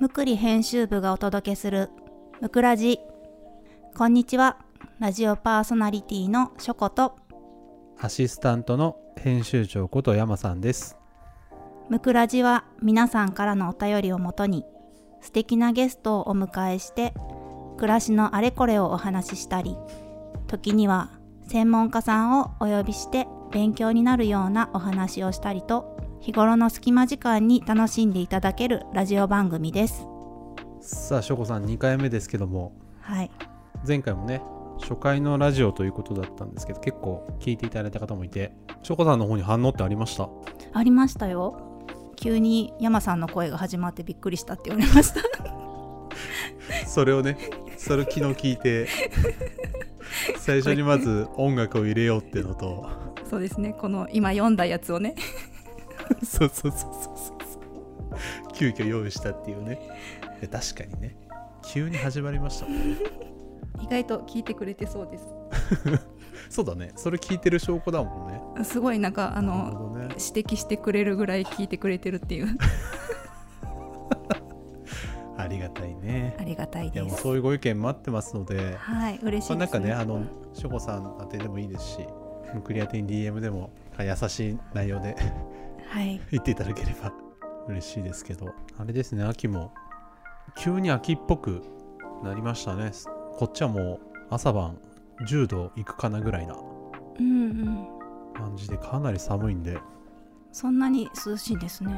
むくり編集部がお届けするむくラジこんにちはラジオパーソナリティのしょことアシスタントの編集長こと山さんです。むくラジは皆さんからのお便りをもとに素敵なゲストをお迎えして暮らしのあれこれをお話ししたり時には専門家さんをお呼びして勉強になるようなお話をしたりと日頃の隙間時間に楽しんでいただけるラジオ番組です。さあ、しょこさん2回目ですけども、はい。前回もね、初回のラジオということだったんですけど、結構聞いていただいた方もいて、しょこさんの方に反応ってありました？ありましたよ。急に山さんの声が始まってびっくりしたって言われました。それをね、それを昨日聞いて、最初にまず音楽を入れようっていうのと、そうですね。この今読んだやつをね そうそうそうそうそう。急遽用意したっていうね。で確かにね、急に始まりましたもんね。意外と聞いてくれてそうです そうだね、それ聞いてる証拠だもんね。すごいなんかあのね。指摘してくれるぐらい聞いてくれてるっていうありがたいね。ありがたいですもうそういうご意見待ってますので、はい嬉しまあ、いですなんかね、あの、しょこさん宛てでもいいですし、ムクリアテに DM でも優しい内容ではい言っていただければ嬉しいですけど、あれですね、秋も急に秋っぽくなりましたね。こっちはもう朝晩10度いくかなぐらいな感じでかなり寒いんで、そんなに涼しいですね。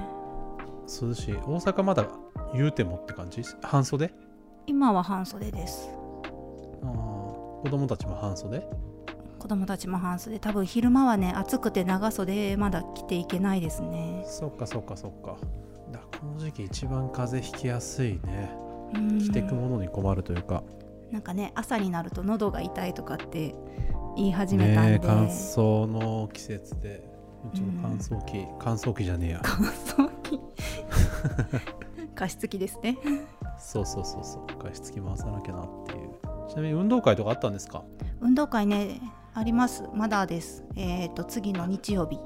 涼しい。大阪まだ言うてもって感じ？半袖？今は半袖です。あー子供たちも半袖？子供たちも半袖多分昼間はね暑くて長袖まだ着ていけないですねそっかそっかそっか。だこの時期一番風邪ひきやすいね。うん着てくものに困るというか。なんかね朝になると喉が痛いとかって言い始めたんで、ねえ乾燥の季節で。うちの乾燥機、乾燥機じゃねえや。乾燥機 加湿器ですねそうそうそうそう。加湿器回さなきゃなっていう。ちなみに運動会とかあったんですか？運動会ねあります。まだです。えっ、と次の日曜日。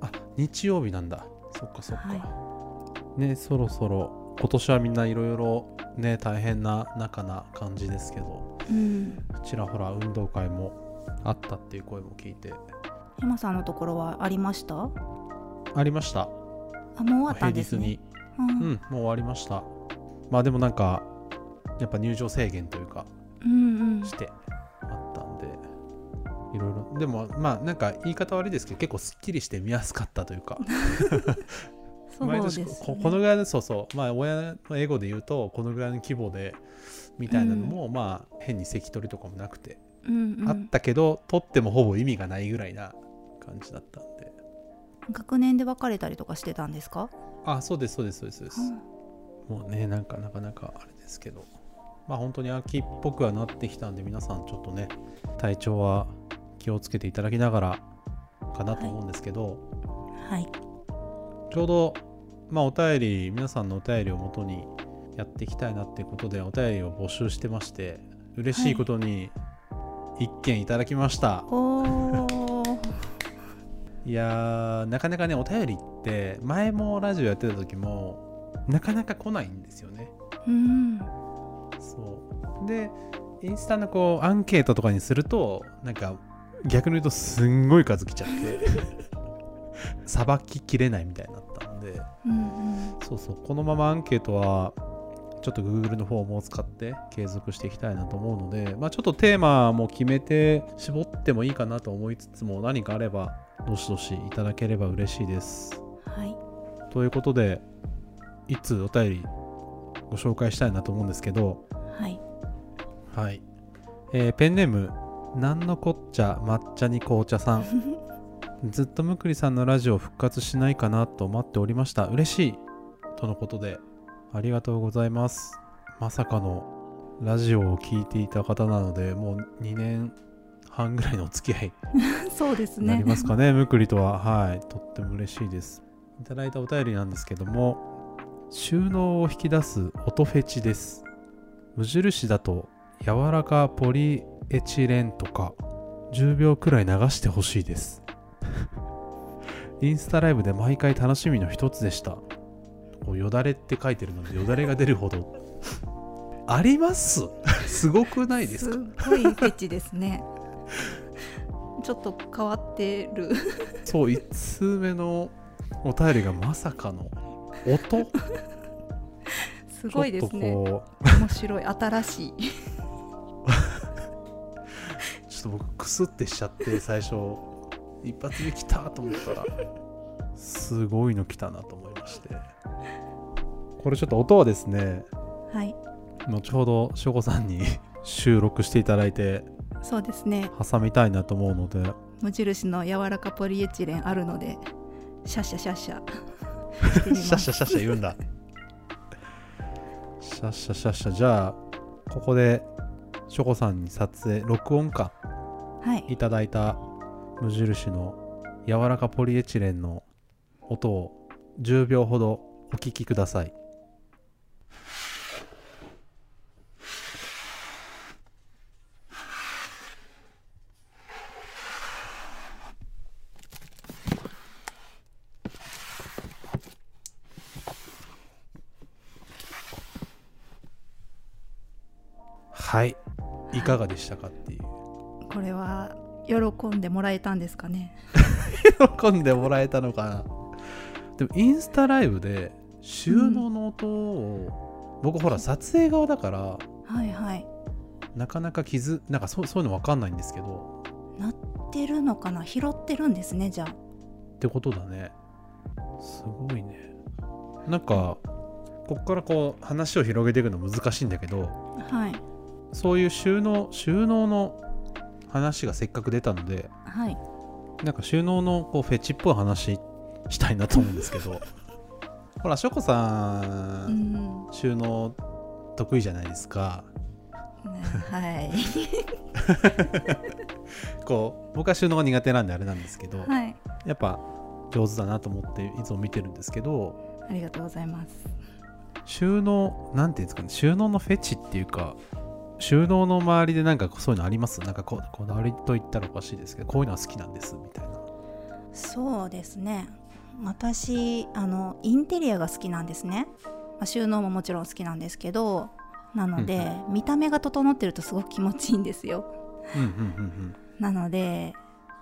あ、日曜日なんだ。そっかそっか。はねそろそろ今年はみんないろいろね大変な中な感じですけど。うん。ちらほら運動会もあったっていう声も聞いて。山さんのところはありました？ありました。あもう終わった平んですね。うん。うん、もう終わりました。まあでもなんか、やっぱ入場制限というか、うんうん。していろいろ、でもまあなんか言い方悪いですけど、結構すっきりして見やすかったというか、そう毎年ここのぐらいの、そうそう、まあ親の英語で言うと、このぐらいの規模で、みたいなのも、まあ変に関取りとかもなくて、うんうん。あったけど、取ってもほぼ意味がないぐらいな感じだったんで。学年で分かれたりとかしてたんですか、あ、そうです、そうです、そうです。そうです。うん。もうね、なんかなかなかあれですけど、まあ本当に秋っぽくはなってきたんで、皆さんちょっとね、体調は気をつけていただきながらかなと思うんですけど、はい。ちょうど、まあお便り、皆さんのお便りをもとにやっていきたいなっていうことで、お便りを募集してまして、嬉しいことに一件いただきました。おー。いやー、なかなかね、お便りって、前もラジオやってた時も、なかなか来ないんですよね。うん。そう。でインスタのこうアンケートとかにするとなんか逆に言うとすんごい数来ちゃって さばききれないみたいになったんでうんうん。そうそうこのままアンケートはちょっと Google のフォームを使って継続していきたいなと思うので、まあ、ちょっとテーマも決めて絞ってもいいかなと思いつつも何かあればどしどしいただければ嬉しいです。はい。ということでいつお便りご紹介したいなと思うんですけどはい。はい、えーペンネームなんのこっちゃ抹茶に紅茶さん。ずっとむくりさんのラジオ復活しないかなと待っておりました。嬉しい。とのことでありがとうございます。まさかのラジオを聞いていた方なのでもう2年半ぐらいのお付き合い。そうですになねりますかねむくりとは。はい。とっても嬉しいです。いただいたお便りなんですけども収納を引き出す音フェチです。無印だと柔らかポリエチレンとか10秒くらい流してほしいです。インスタライブで毎回楽しみの一つでした。こうよだれって書いてるのでよだれが出るほど。あります？すごくないですか？すごいフェチですね。ちょっと変わってる。そう1通目のお便りがまさかの音。すごいですね。面白い新しい。うちょっと僕クスってしちゃって最初一発目来たと思ったらすごいの来たなと思いまして。これちょっと音はですねはい。後ほどしょこさんに収録していただいてそうですね。挟みたいなと思うので。無印の柔らかポリエチレンあるのでシャッシャシャッシャ。シャッシャシャッシャ言うんだ。シャッシャシャッシャじゃあここでしょこさんに撮影録音か。はい。ただいた無印の柔らかポリエチレンの音を10秒ほどお聞きください。はい。いかがでしたかっていう。これは喜んでもらえたんですかね？喜んでもらえたのかな？でもインスタライブで収納の音を、僕ほら撮影側だからはいはい。なかなか気づなんかそうそういうの分かんないんですけど。なってるのかな？拾ってるんですねじゃあ。ってことだね。すごいね。なんかこっからこう話を広げていくの難しいんだけどはい。そういう収納収納の話がせっかく出たのではい。なんか収納のこうフェチっぽい話したいなと思うんですけど。ほらしょこさうんん。収納得意じゃないですか。はい。こう僕は収納が苦手なんであれなんですけど、はい。やっぱ上手だなと思っていつも見てるんですけどありがとうございます。収納なんていうんですかね収納のフェチっていうか収納の周りでなんかそういうのあります？なんかここだわりと言ったらおかしいですけどこういうのは好きなんですみたいな。そうですね。私あのインテリアが好きなんですね、まあ、収納ももちろん好きなんですけどなので見た目が整ってるとすごく気持ちいいんですよ。うんうんうんなので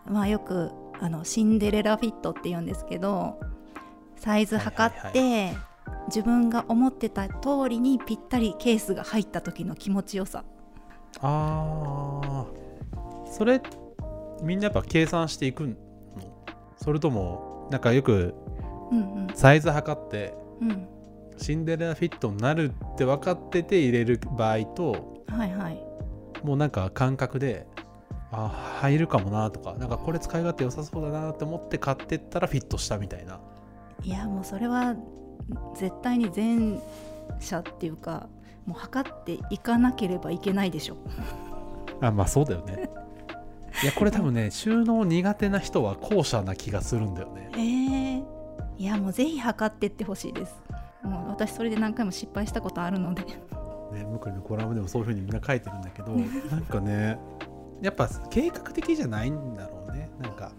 まあよくあのシンデレラフィットって言うんですけどサイズ測って、は自分が思ってた通りにぴったりケースが入った時の気持ちよさ。あー。それみんなやっぱ計算していくの？それともなんかよくうんサイズ測ってうん。うんシンデレラフィットになるって分かってて入れる場合とはいはい。もうなんか感覚であ入るかもなとかなんかこれ使い勝手良さそうだなって思って買ってったらフィットしたみたいな。いやもうそれは絶対に前者っていうかもう測っていかなければいけないでしょ。あまあそうだよね。いやこれ多分ね収納苦手な人は後者な気がするんだよね。えー、いやもうぜひ測ってってほしいです。もう私それで何回も失敗したことあるので。ねムクリのコラムでもそういう風にみんな書いてるんだけど なんかねやっぱ計画的じゃないんだろうね。なんか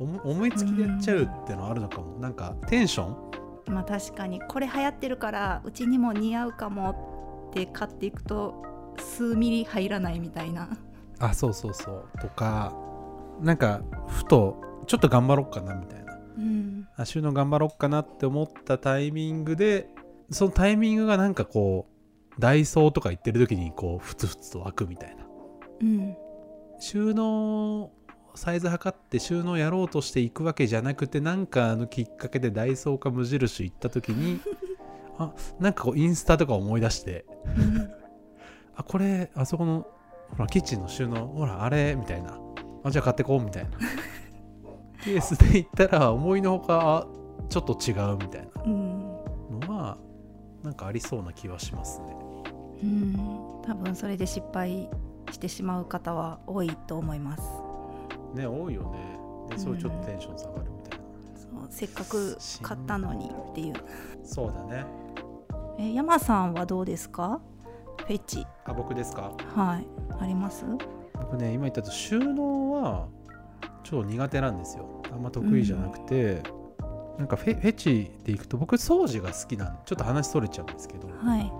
思思いつきでやっちゃうってのはあるのかも。なんかテンションまあ確かにこれ流行ってるからうちにも似合うかもって買っていくと数ミリ入らないみたいな。あそうそうそう。とかなんかふとちょっと頑張ろっかなみたいな。うん。あ収納頑張ろっかなって思ったタイミングでそのタイミングがなんかこうダイソーとか行ってる時にこうふつふつと湧くみたいな。うん。収納サイズ測って収納やろうとしていくわけじゃなくてなんかのきっかけでダイソーか無印行った時に あなんかこうインスタとか思い出して。うんあこれあそこのほらキッチンの収納ほらあれみたいな。あじゃあ買ってこうみたいな。ケースで行ったら思いのほかあちょっと違うみたいな。うん。のはなんかありそうな気はしますね。うん。多分それで失敗してしまう方は多いと思いますね多いよね。でそうちょっとテンション下がるみたいな、そうせっかく買ったのにっていう。そうだね。え山さんはどうですか？フェチ。あ僕ですか？はい。あります？僕ね今言ったと収納は超苦手なんですよ。あんま得意じゃなくて、なんかフェフェチでいくと僕掃除が好きなんちょっと話それちゃうんですけど。はい。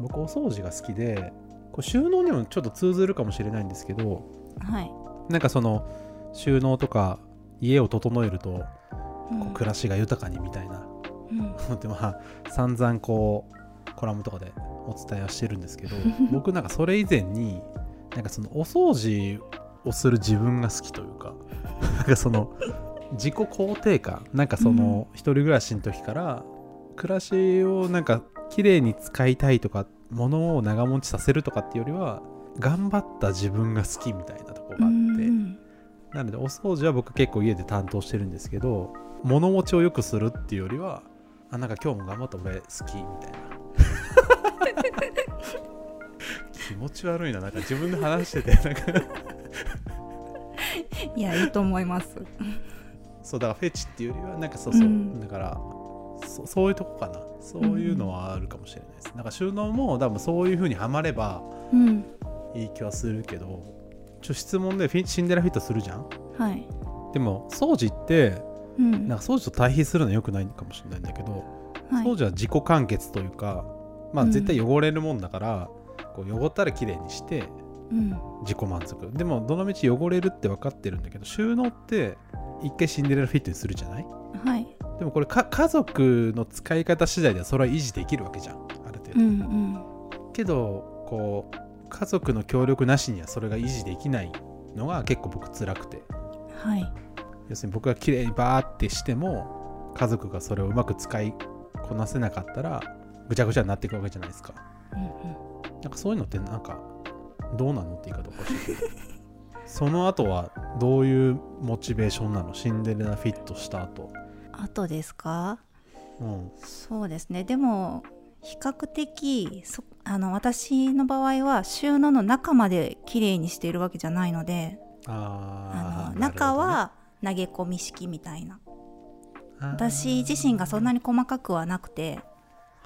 僕お掃除が好きでこう収納にもちょっと通ずるかもしれないんですけどはい、なんかその収納とか家を整えるとうん。こう暮らしが豊かにみたいな。うん。でまあ散々こうコラムとかでお伝えはしてるんですけど 僕なんかそれ以前になんかそのお掃除をする自分が好きというか なんかその自己肯定感なんかその一人暮らしの時から暮らしをなんか綺麗に使いたいとか物を長持ちさせるとかっていうよりは頑張った自分が好きみたいなところがあっなのでお掃除は僕結構家で担当してるんですけど物持ちを良くするっていうよりはあなんか今日も頑張った俺好きみたいな。気持ち悪いな。なんか自分で話しててなんか。いやいいと思います。そうだからフェチっていうよりはなんかそうそう、うん。だからそそういうとこかな。そういうのはあるかもしれないです、なんか収納も多分そういう風にはまればうん。いい気はするけどちょ質問でフィシンデレラフィットするじゃん？はい。でも掃除ってうん。なんか掃除と対比するのは良くないかもしれないんだけど、はい。掃除は自己完結というかまあうん。絶対汚れるもんだから、こう汚ったら綺麗にしてうん。自己満足。でもどのみち汚れるって分かってるんだけど収納って一回シンデレラフィットにするじゃない？はい。でもこれか家族の使い方次第ではそれは維持できるわけじゃんある程度、うんうん。けどこう家族の協力なしにはそれが維持できないのが結構僕辛くて。はい。要するに僕が綺麗にバーってしても家族がそれをうまく使いこなせなかったらぐちゃぐちゃになっていくわけじゃないですか。うんなんかそういうのってなんかどうなのって言い方おかしいけど。その後はどういうモチベーションなの？シンデレラフィットした後。あとですか？うん。そうですね。でも比較的そあの私の場合は収納の中まで綺麗にしているわけじゃないのであの中は投げ込み式みたいな。私自身がそんなに細かくはなくて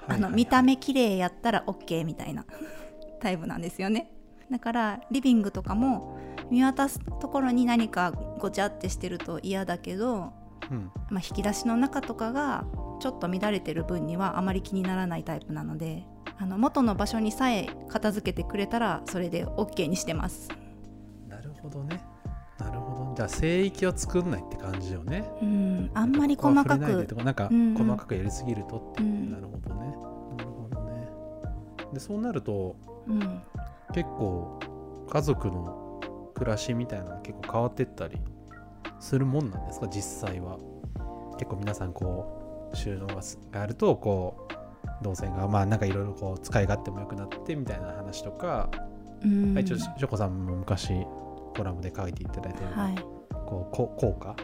あの見た目綺麗やったら OK みたいな タイプなんですよね。だからリビングとかも見渡すところに何かごちゃってしてると嫌だけど、うん。まあ、引き出しの中とかがちょっと乱れてる分にはあまり気にならないタイプなのであの元の場所にさえ片付けてくれたらそれで OK にしてます。なるほどね。なるほど。じゃあ聖域を作んないって感じよね。うんあんまり細かくなんか細かくやりすぎるとって、うん。なるほどね。なるほどね。でそうなるとうん。結構家族の暮らしみたいなの結構変わってったりするもんなんですか？実際は。結構皆さんこう収納があるとこう動線がまあなんかいろいろこう使い勝手も良くなってみたいな話とか、うん。一応しょこさんも昔コラムで書いていただいたような、はい、こうこ効果？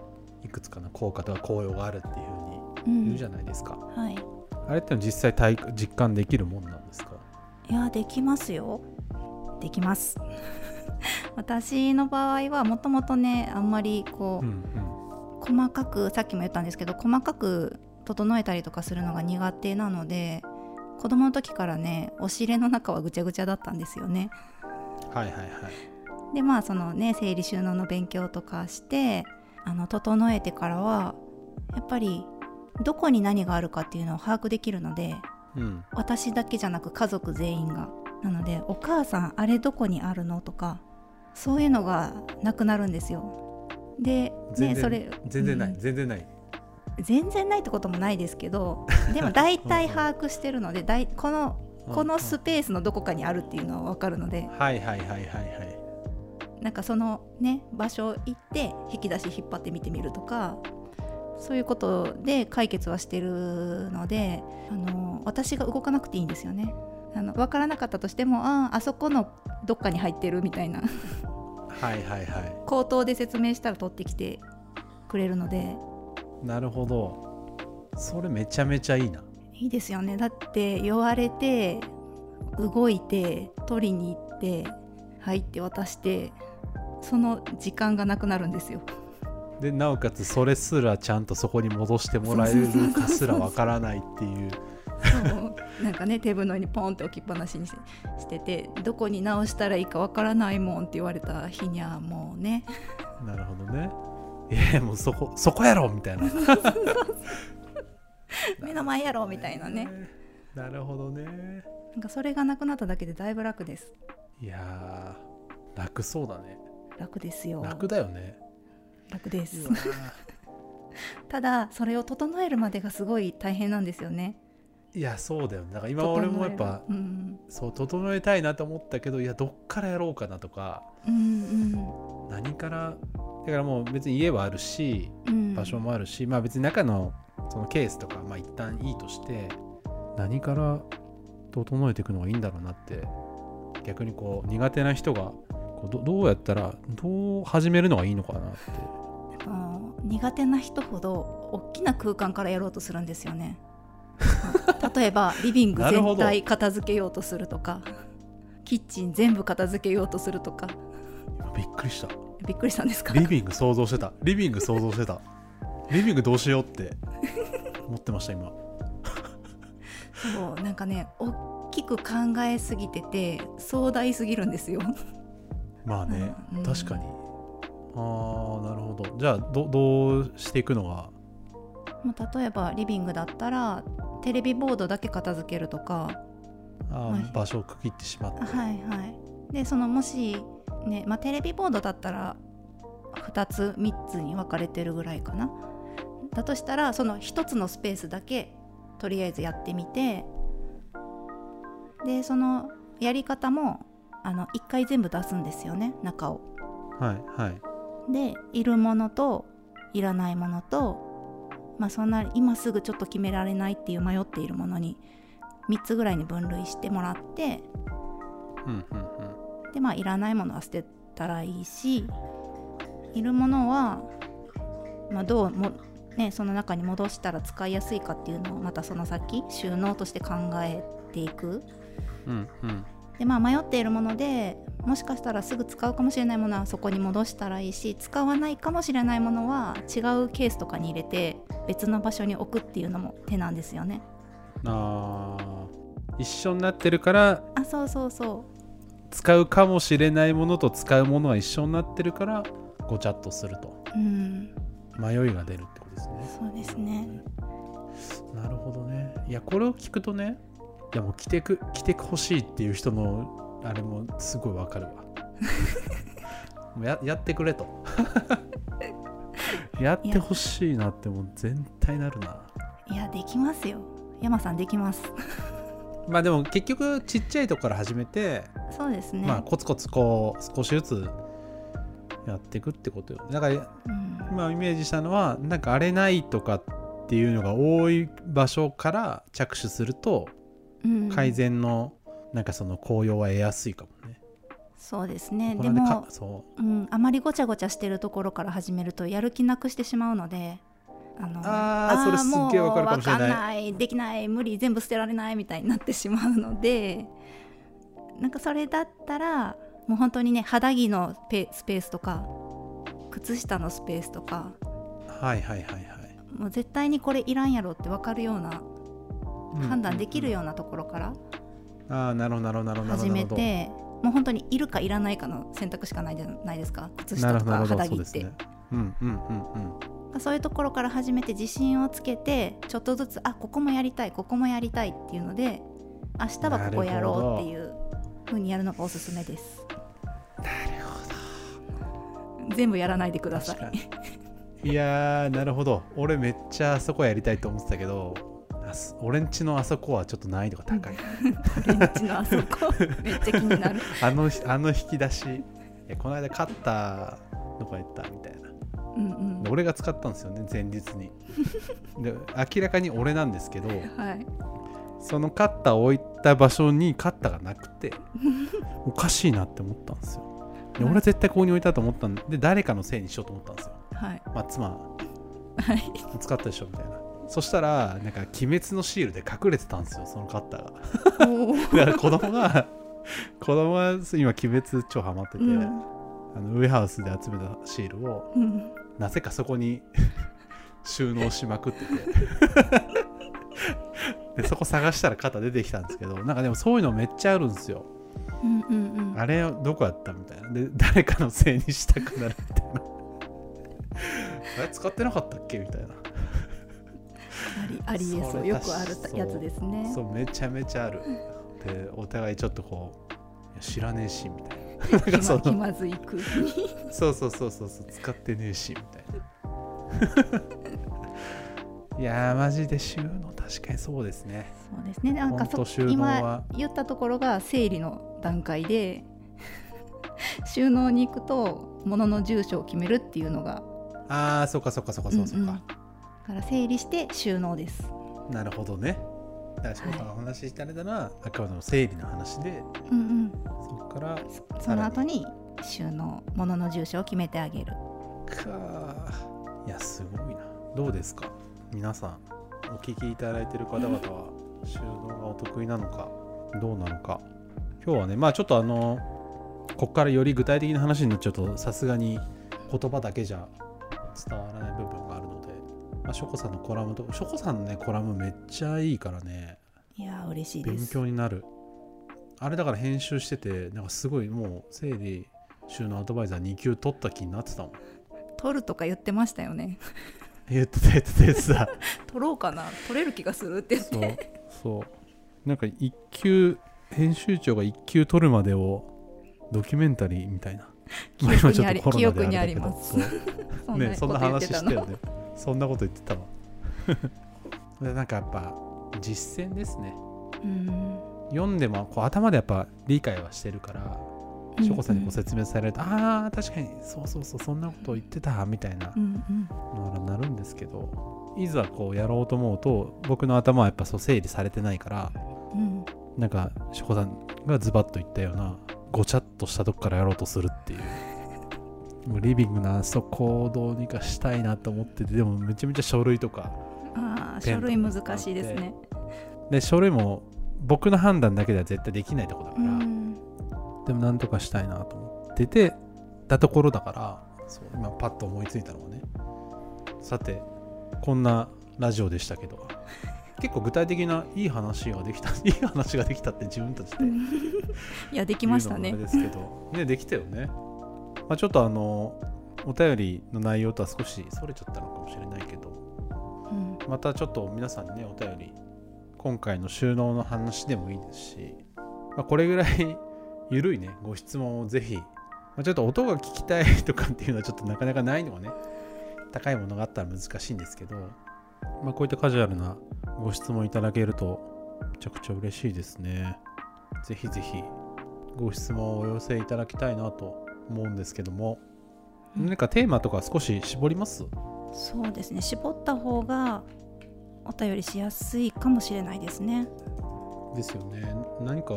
いくつかの効果とか効用があるっていうふううん。に言うじゃないですか、はい。あれって実際体実感できるもんなんですか？いやできますよ。できます。私の場合はもともとねあんまりこう、うんうん。細かくさっきも言ったんですけど細かく整えたりとかするのが苦手なので子供の時からね押し入れの中はぐちゃぐちゃだったんですよね。はいはいはい。でまあそのね整理収納の勉強とかしてあの整えてからはやっぱりどこに何があるかっていうのを把握できるのでうん。私だけじゃなく家族全員が。なのでお母さんあれどこにあるのとかそういうのがなくなるんですよ。でねそれ全然ない、うん。全然ない全然ないってこともないですけど でも大体把握してるのでだいこのこのスペースのどこかにあるっていうのは分かるので。はいはいはいはいはい。なんかそのね場所行って引き出し引っ張って見てみるとかそういうことで解決はしてるのであの私が動かなくていいんですよね。あの分からなかったとしてもあああそこのどっかに入ってるみたいな。はいはいはい。口頭で説明したら取ってきてくれるのでなるほど。それめちゃめちゃいいな。いいですよね。だって言われて動いて取りに行って入って渡してその時間がなくなるんですよ。でなおかつそれすらちゃんとそこに戻してもらえるかすらわからないっていう。そう。なんかねテーブルの上にポンって置きっぱなしにししててどこに直したらいいかわからないもんって言われた日にはもうね。なるほどねいやもうそこそこやろみたいな。目の前やろみたいなね。なるほどね。なんかそれがなくなっただけでだいぶ楽です。いやー楽そうだね。楽ですよ。楽だよね。楽です。ただそれを整えるまでがすごい大変なんですよね。ーいやそうだよね。だから今俺もやっぱうん。そう整えたいなと思ったけどいやどっからやろうかなとか。うん。何からだからもう別に家はあるしうん。うん場所もあるし、まあ別に中のそのケースとかまあ一旦いいとして何から整えていくのがいいんだろうなって逆にこう苦手な人がこうどどうやったらどう始めるのがいいのかなって。苦手な人ほど大きな空間からやろうとするんですよね。例えば リビング全体片付けようとするとかキッチン全部片付けようとするとか。今びっくりしたびっくりしたんですか？リビング想像してた。リビング想像してた。リビングどうしようって思ってました今。そうなんかね大きく考えすぎてて壮大すぎるんですよ。まあね、うん。確かに。あーなるほど。じゃあどどうしていくのが？まあ例えばリビングだったらテレビボードだけ片付けるとか。あー、はい場所を区切ってしまって、はいはい。でそのもしね、まあ、テレビボードだったら2つ3つに分かれてるぐらいかな。だとしたらその1つのスペースだけとりあえずやってみてでそのやり方もあの1回全部出すんですよね中を。はいはい。でいるものといらないものとまあそんな今すぐちょっと決められないっていう迷っているものに3つぐらいに分類してもらってうんうんうんでまあいらないものは捨てたらいいしいるものは、まあ、どうも、ね、その中に戻したら使いやすいかっていうのをまたその先収納として考えていく。うんうん。でまあ迷っているものでもしかしたらすぐ使うかもしれないものはそこに戻したらいいし使わないかもしれないものは違うケースとかに入れて別の場所に置くっていうのも手なんですよね。あー。一緒になってるからあそうそうそ使うかもしれないものと使うものは一緒になってるからごちゃっとすると。ううん。迷いが出るってことですね。そうですね。なるほどね。いやこれを聞くとねいやもう来てく来てほしいっていう人のあれもすごいわかるわ。もうややってくれと。やってほしいなってもう全体なるな。いやできますよ。山さんできますまあでも結局ちっちゃいとこから始めて、そうですね、まあコツコツこう少しずつやっていくってことよ。だからうん。今イメージしたのはなんかあれないとかっていうのが多い場所から着手するとうん。改善のなんかその効用は得やすいかもね。そうですね。ででもか、そうん、あまりごちゃごちゃしてるところから始めるとやる気なくしてしまうのであのあーそれすっげえわかるかもしれないもうわかんないできない無理全部捨てられないみたいになってしまうので なんかそれだったらもう本当にね肌着のペスペースとか靴下のスペースとかうはいはいはいはい。もう絶対にこれいらんやろって分かるようなうん判断できるようなところからああなるほどなるほどなるほど。始めてもう本当にいるかいらないかの選択しかないじゃないですか靴下とか肌着って。うんうんうんうん。そういうところから始めて自信をつけてちょっとずつあここもやりたいここもやりたいっていうので明日はここやろうっていう風にやるのがおすすめですなるほ全部やらないでくど。ださい。いやーなるほど。俺めっちゃあそこやりたいと思ってたけど、俺んちのあそこはちょっと難易度が高い。俺んちのあそこめっちゃ気になる あのあの引き出し。この間買ったどこやったみたいな。うんうん。で俺が使ったんですよね前日に。で明らかに俺なんですけど はい。そのカッターを置いた場所にカッターがなくて おかしいなって思ったんですよ。ではい。俺は絶対ここに置いたと思ったんでで誰かのせいにしようと思ったんですよ。はい。まあ妻。はい。使ったでしょみたいな。そしたらなんか鬼滅のシールで隠れてたんですよそのカッターが。だから子供が子供が今鬼滅超ハマってて、うんあのウェハウスで集めたシールをうんなぜかそこに 収納しまくってて。でそこ探したら肩出てきたんですけどなんかでもそういうのめっちゃあるんですよ。うんうんうん。あれどこやったみたいな。で誰かのせいにしたくなるみたいな。あれ使ってなかったっけみたいな。ありありえそう。よくあるやつですね。そうめちゃめちゃある。でお互いちょっとこう知らねえしみたいななかそのま気まずい空気にそうそうそうそうそう使ってねえしみたいな。いやーマジで収納確かにそうですね。そうですね。なんかそ今は。言ったところが整理の段階で 収納に行くと物の住所を決めるっていうのがああそっかそっかそっかそっかそっか、うんうん。だから整理して収納です。なるほどねだから翔さんがお話ししてあれだな、あくまでも整理の話でうんうん。そこからその後に収納物の住所を決めてあげる。かいやすごいな。どうですか？皆さんお聞きいただいてる方々は収納がお得意なのかどうなのか。今日はねまあちょっとあのこっからより具体的な話になっちゃうとさすがに言葉だけじゃ伝わらない部分がああ、ショコさんのコラムとショコさんのねコラムめっちゃいいからね。いやー嬉しいで勉す強になる。あれだから編集しててなんかすごいもう整理収納アドバイザー2級取った気になってたもん。取るとか言ってましたよね。言ってた言ってた言ってた。取ろうかな。取れる気がするって言っそうてそう。なんか一級編集長が一級取るまでをドキュメンタリーみたいな。記憶にありちょっとコロナで記憶にあります。そ ねそんな話したよねそんなこと言ってたわ。でなんかやっぱ実践ですね。うん。読んでもこう頭でやっぱ理解はしてるからうんしょこさんにご説明されると、ああ確かにそうそうそうそんなこと言ってたみたいなうんうん。のがなるんですけどいざこうやろうと思うと僕の頭はやっぱそう整理されてないからうん。なんかしょこさんがズバッと言ったようなごちゃっとしたとこからやろうとするっていうもうリビングのあそこをどうにかしたいなと思っててでもめちゃめちゃ書類とかあ書類難しいですね。で書類も僕の判断だけでは絶対できないとこだかうら、ん。でもなんとかしたいなと思っててたところだからそう今パッと思いついたのはねさてこんなラジオでしたけど結構具体的ないい話ができた いい話ができたって自分たちでいやできましたね。ですけど。ねできたよね、まあ、ちょっとあのお便りの内容とは少しそれちゃったのかもしれないけどうん。またちょっと皆さんにねお便り今回の収納の話でもいいですし、まあ、これぐらい ゆるいねご質問をぜひ、まあ、ちょっと音が聞きたいとかっていうのは ちょっとなかなかないのがね高いものがあったら難しいんですけど、まあ、こういったカジュアルなご質問いただけるとめちゃくちゃ嬉しいですね。ぜひぜひご質問をお寄せいただきたいなと思うんですけども。うん。何かテーマとか少し絞ります？そうですね。絞った方がお便りしやすいかもしれないですね。ですよね。何か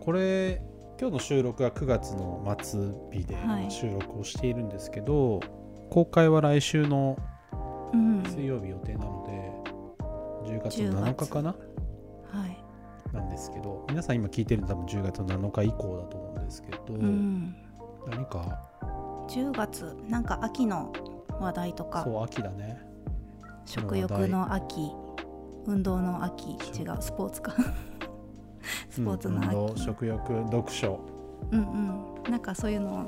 これ今日の収録は9月の末日ではい。収録をしているんですけど、公開は来週のうん。水曜日予定なので、10月10の7月。日かな？はい。なんですけど皆さん今聞いてるの多分10月の7日以降だと思うんですけど、うん何か？10月なんか秋の話題とか。そう秋だね。食欲の秋運動の秋。違うスポーツか。スポーツの秋、うん食欲読書。うんうん。なんかそういうの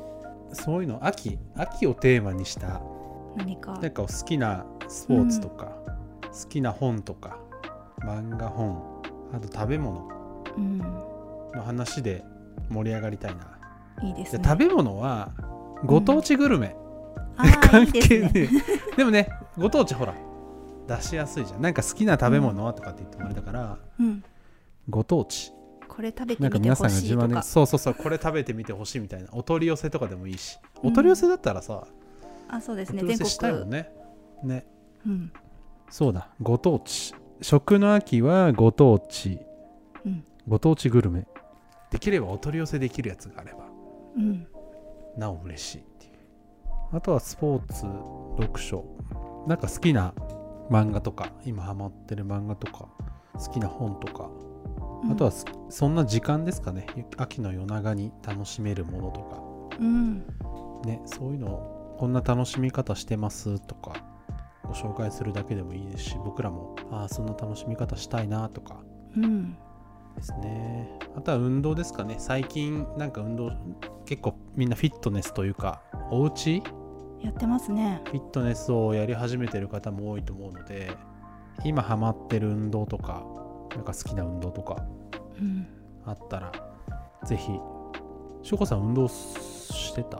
そういうの？秋？秋をテーマにした。何か？なんかお好きなスポーツとか、好きな本とか漫画本あと食べ物。うん。の話で盛り上がりたいな、いいですね。で食べ物はご当地グルメ、あー関係ねえ。でもねご当地ほら出しやすいじゃん。なんか好きな食べ物はとかって言ってもあれだから、うん。ご当地。これ食べてみてほ皆さんが自しいとか慢でそうそうそうこれ食べてみてほしいみたいな。お取り寄せとかでもいいし。お取り寄せだったらさ、あそうですおね。全取り寄せしたいもん国ね。ね。うん。そうだ。ご当地。食の秋はご当地。うん。ご当地グルメ。できればお取り寄せできるやつがあればうん。なお嬉しいっていう。あとはスポーツ読書。なんか好きな漫画とか今ハマってる漫画とか好きな本とか。あとはすそんな時間ですかね。秋の夜長に楽しめるものとうん。かねそういうのをこんな楽しみ方してますとかご紹介するだけでもいいですし僕らもああそんな楽しみ方したいなとか。うんですね。あとは運動ですかね。最近なんか運動結構みんなフィットネスというかお家やってますね。フィットネスをやり始めてる方も多いと思うので今ハマってる運動とかなんか好きな運動とかうん。あったらぜひ。しょこさん運動してた？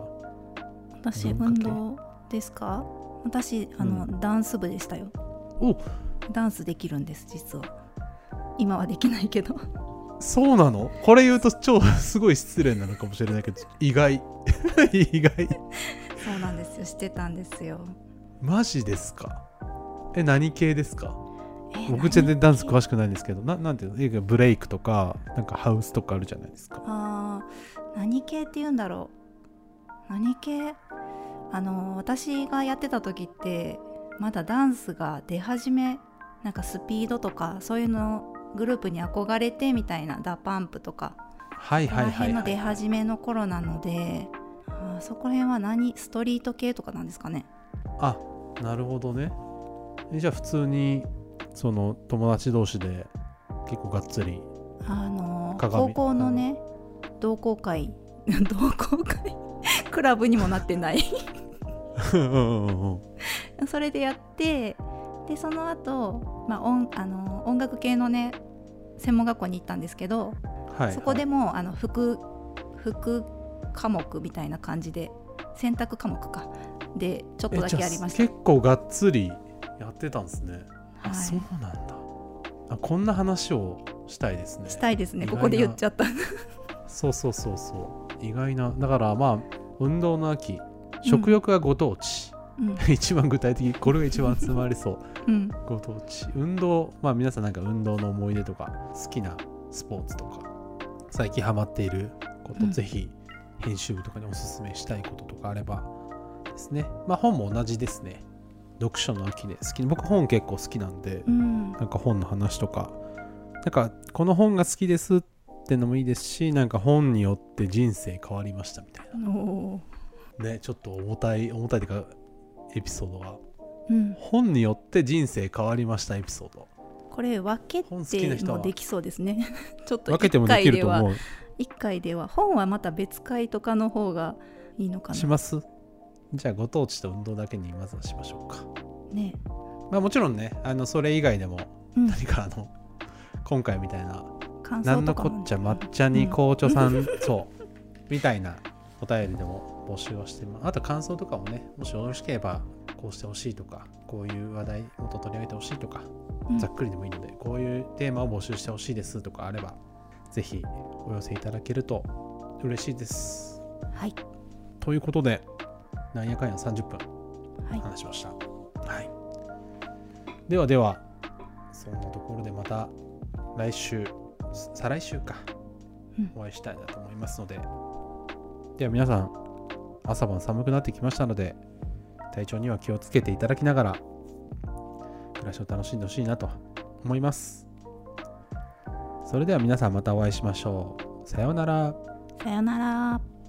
私運動ですか？私あの、うダンス部でしたよ。お！ダンスできるんです実は。今はできないけどそうなの？これ言うと超すごい失礼なのかもしれないけど意外。意外。そうなんですよ。してたんですよ。マジですか？え何系ですか？え僕全然ダンス詳しくないんですけどななんていうの？ブレイクとかなんかハウスとかあるじゃないですか。あー何系って言うんだろう。何系？あの私がやってた時ってまだダンスが出始めなんかスピードとかそういうのグループに憧れてみたいな DA PUMP とか。はいはいはい、辺の出はい、始めの頃なので、あーそこら辺は何？ストリート系とかなんですかね。あなるほどね。えじゃあ普通にその友達同士で結構がっつりあの鏡。高校のね同好会。同好会？クラブにもなってない。それでやってでその後、まあ音あの音楽系のね専門学校に行ったんですけど、はいそこではい。もあの副副科目みたいな感じで選択科目か。でちょっとだけやりました。結構がっつりやってたんですね。あ、はい。そうなんだ。あこんな話をしたいですね。したいですね。ここで言っちゃった。そうそうそうそう。意外な。だからまあ運動の秋。食欲がご当地、うん。一番具体的これが一番集まりそう。うん。ご当地。運動まあ皆さんなんか運動の思い出とか好きなスポーツとか最近ハマっていること、うん。ぜひ編集部とかにおすすめしたいこととかあればですね。まあ本も同じですね。読書の秋で好き僕本結構好きなんで、うん。なんか本の話とか。なんかこの本が好きですってのもいいですしなんか本によって人生変わりましたみたいな。ねちょっと重たい重たいというかエピソードが。うん。本によって人生変わりましたエピソード。これ分けてもできそうですね。ちょっと分けてもできると1回では思う。1回では。本はまた別回とかの方がいいのかな。します？じゃあご当地と運動だけにまずはしましょうか。ね。まあもちろんねあのそれ以外でもうん。何かあの今回みたいな感なんのこっちゃ抹茶に紅茶さん、そう。みたいなお便りでも募集をしてます。あと感想とかもねもしよろしければこうしてほしいとかこういう話題もっと取り上げてほしいとか、うん。ざっくりでもいいのでこういうテーマを募集してほしいですとかあればぜひお寄せいただけると嬉しいです。はい。ということでなんやかんや30分はい。話しました。はい。ではではそんなところでまた来週再来週か、うん。お会いしたいなと思いますのででは皆さん朝晩寒くなってきましたので体調には気をつけていただきながら暮らしを楽しんでほしいなと思います。それでは皆さんまたお会いしましょう。さようなら。さようなら。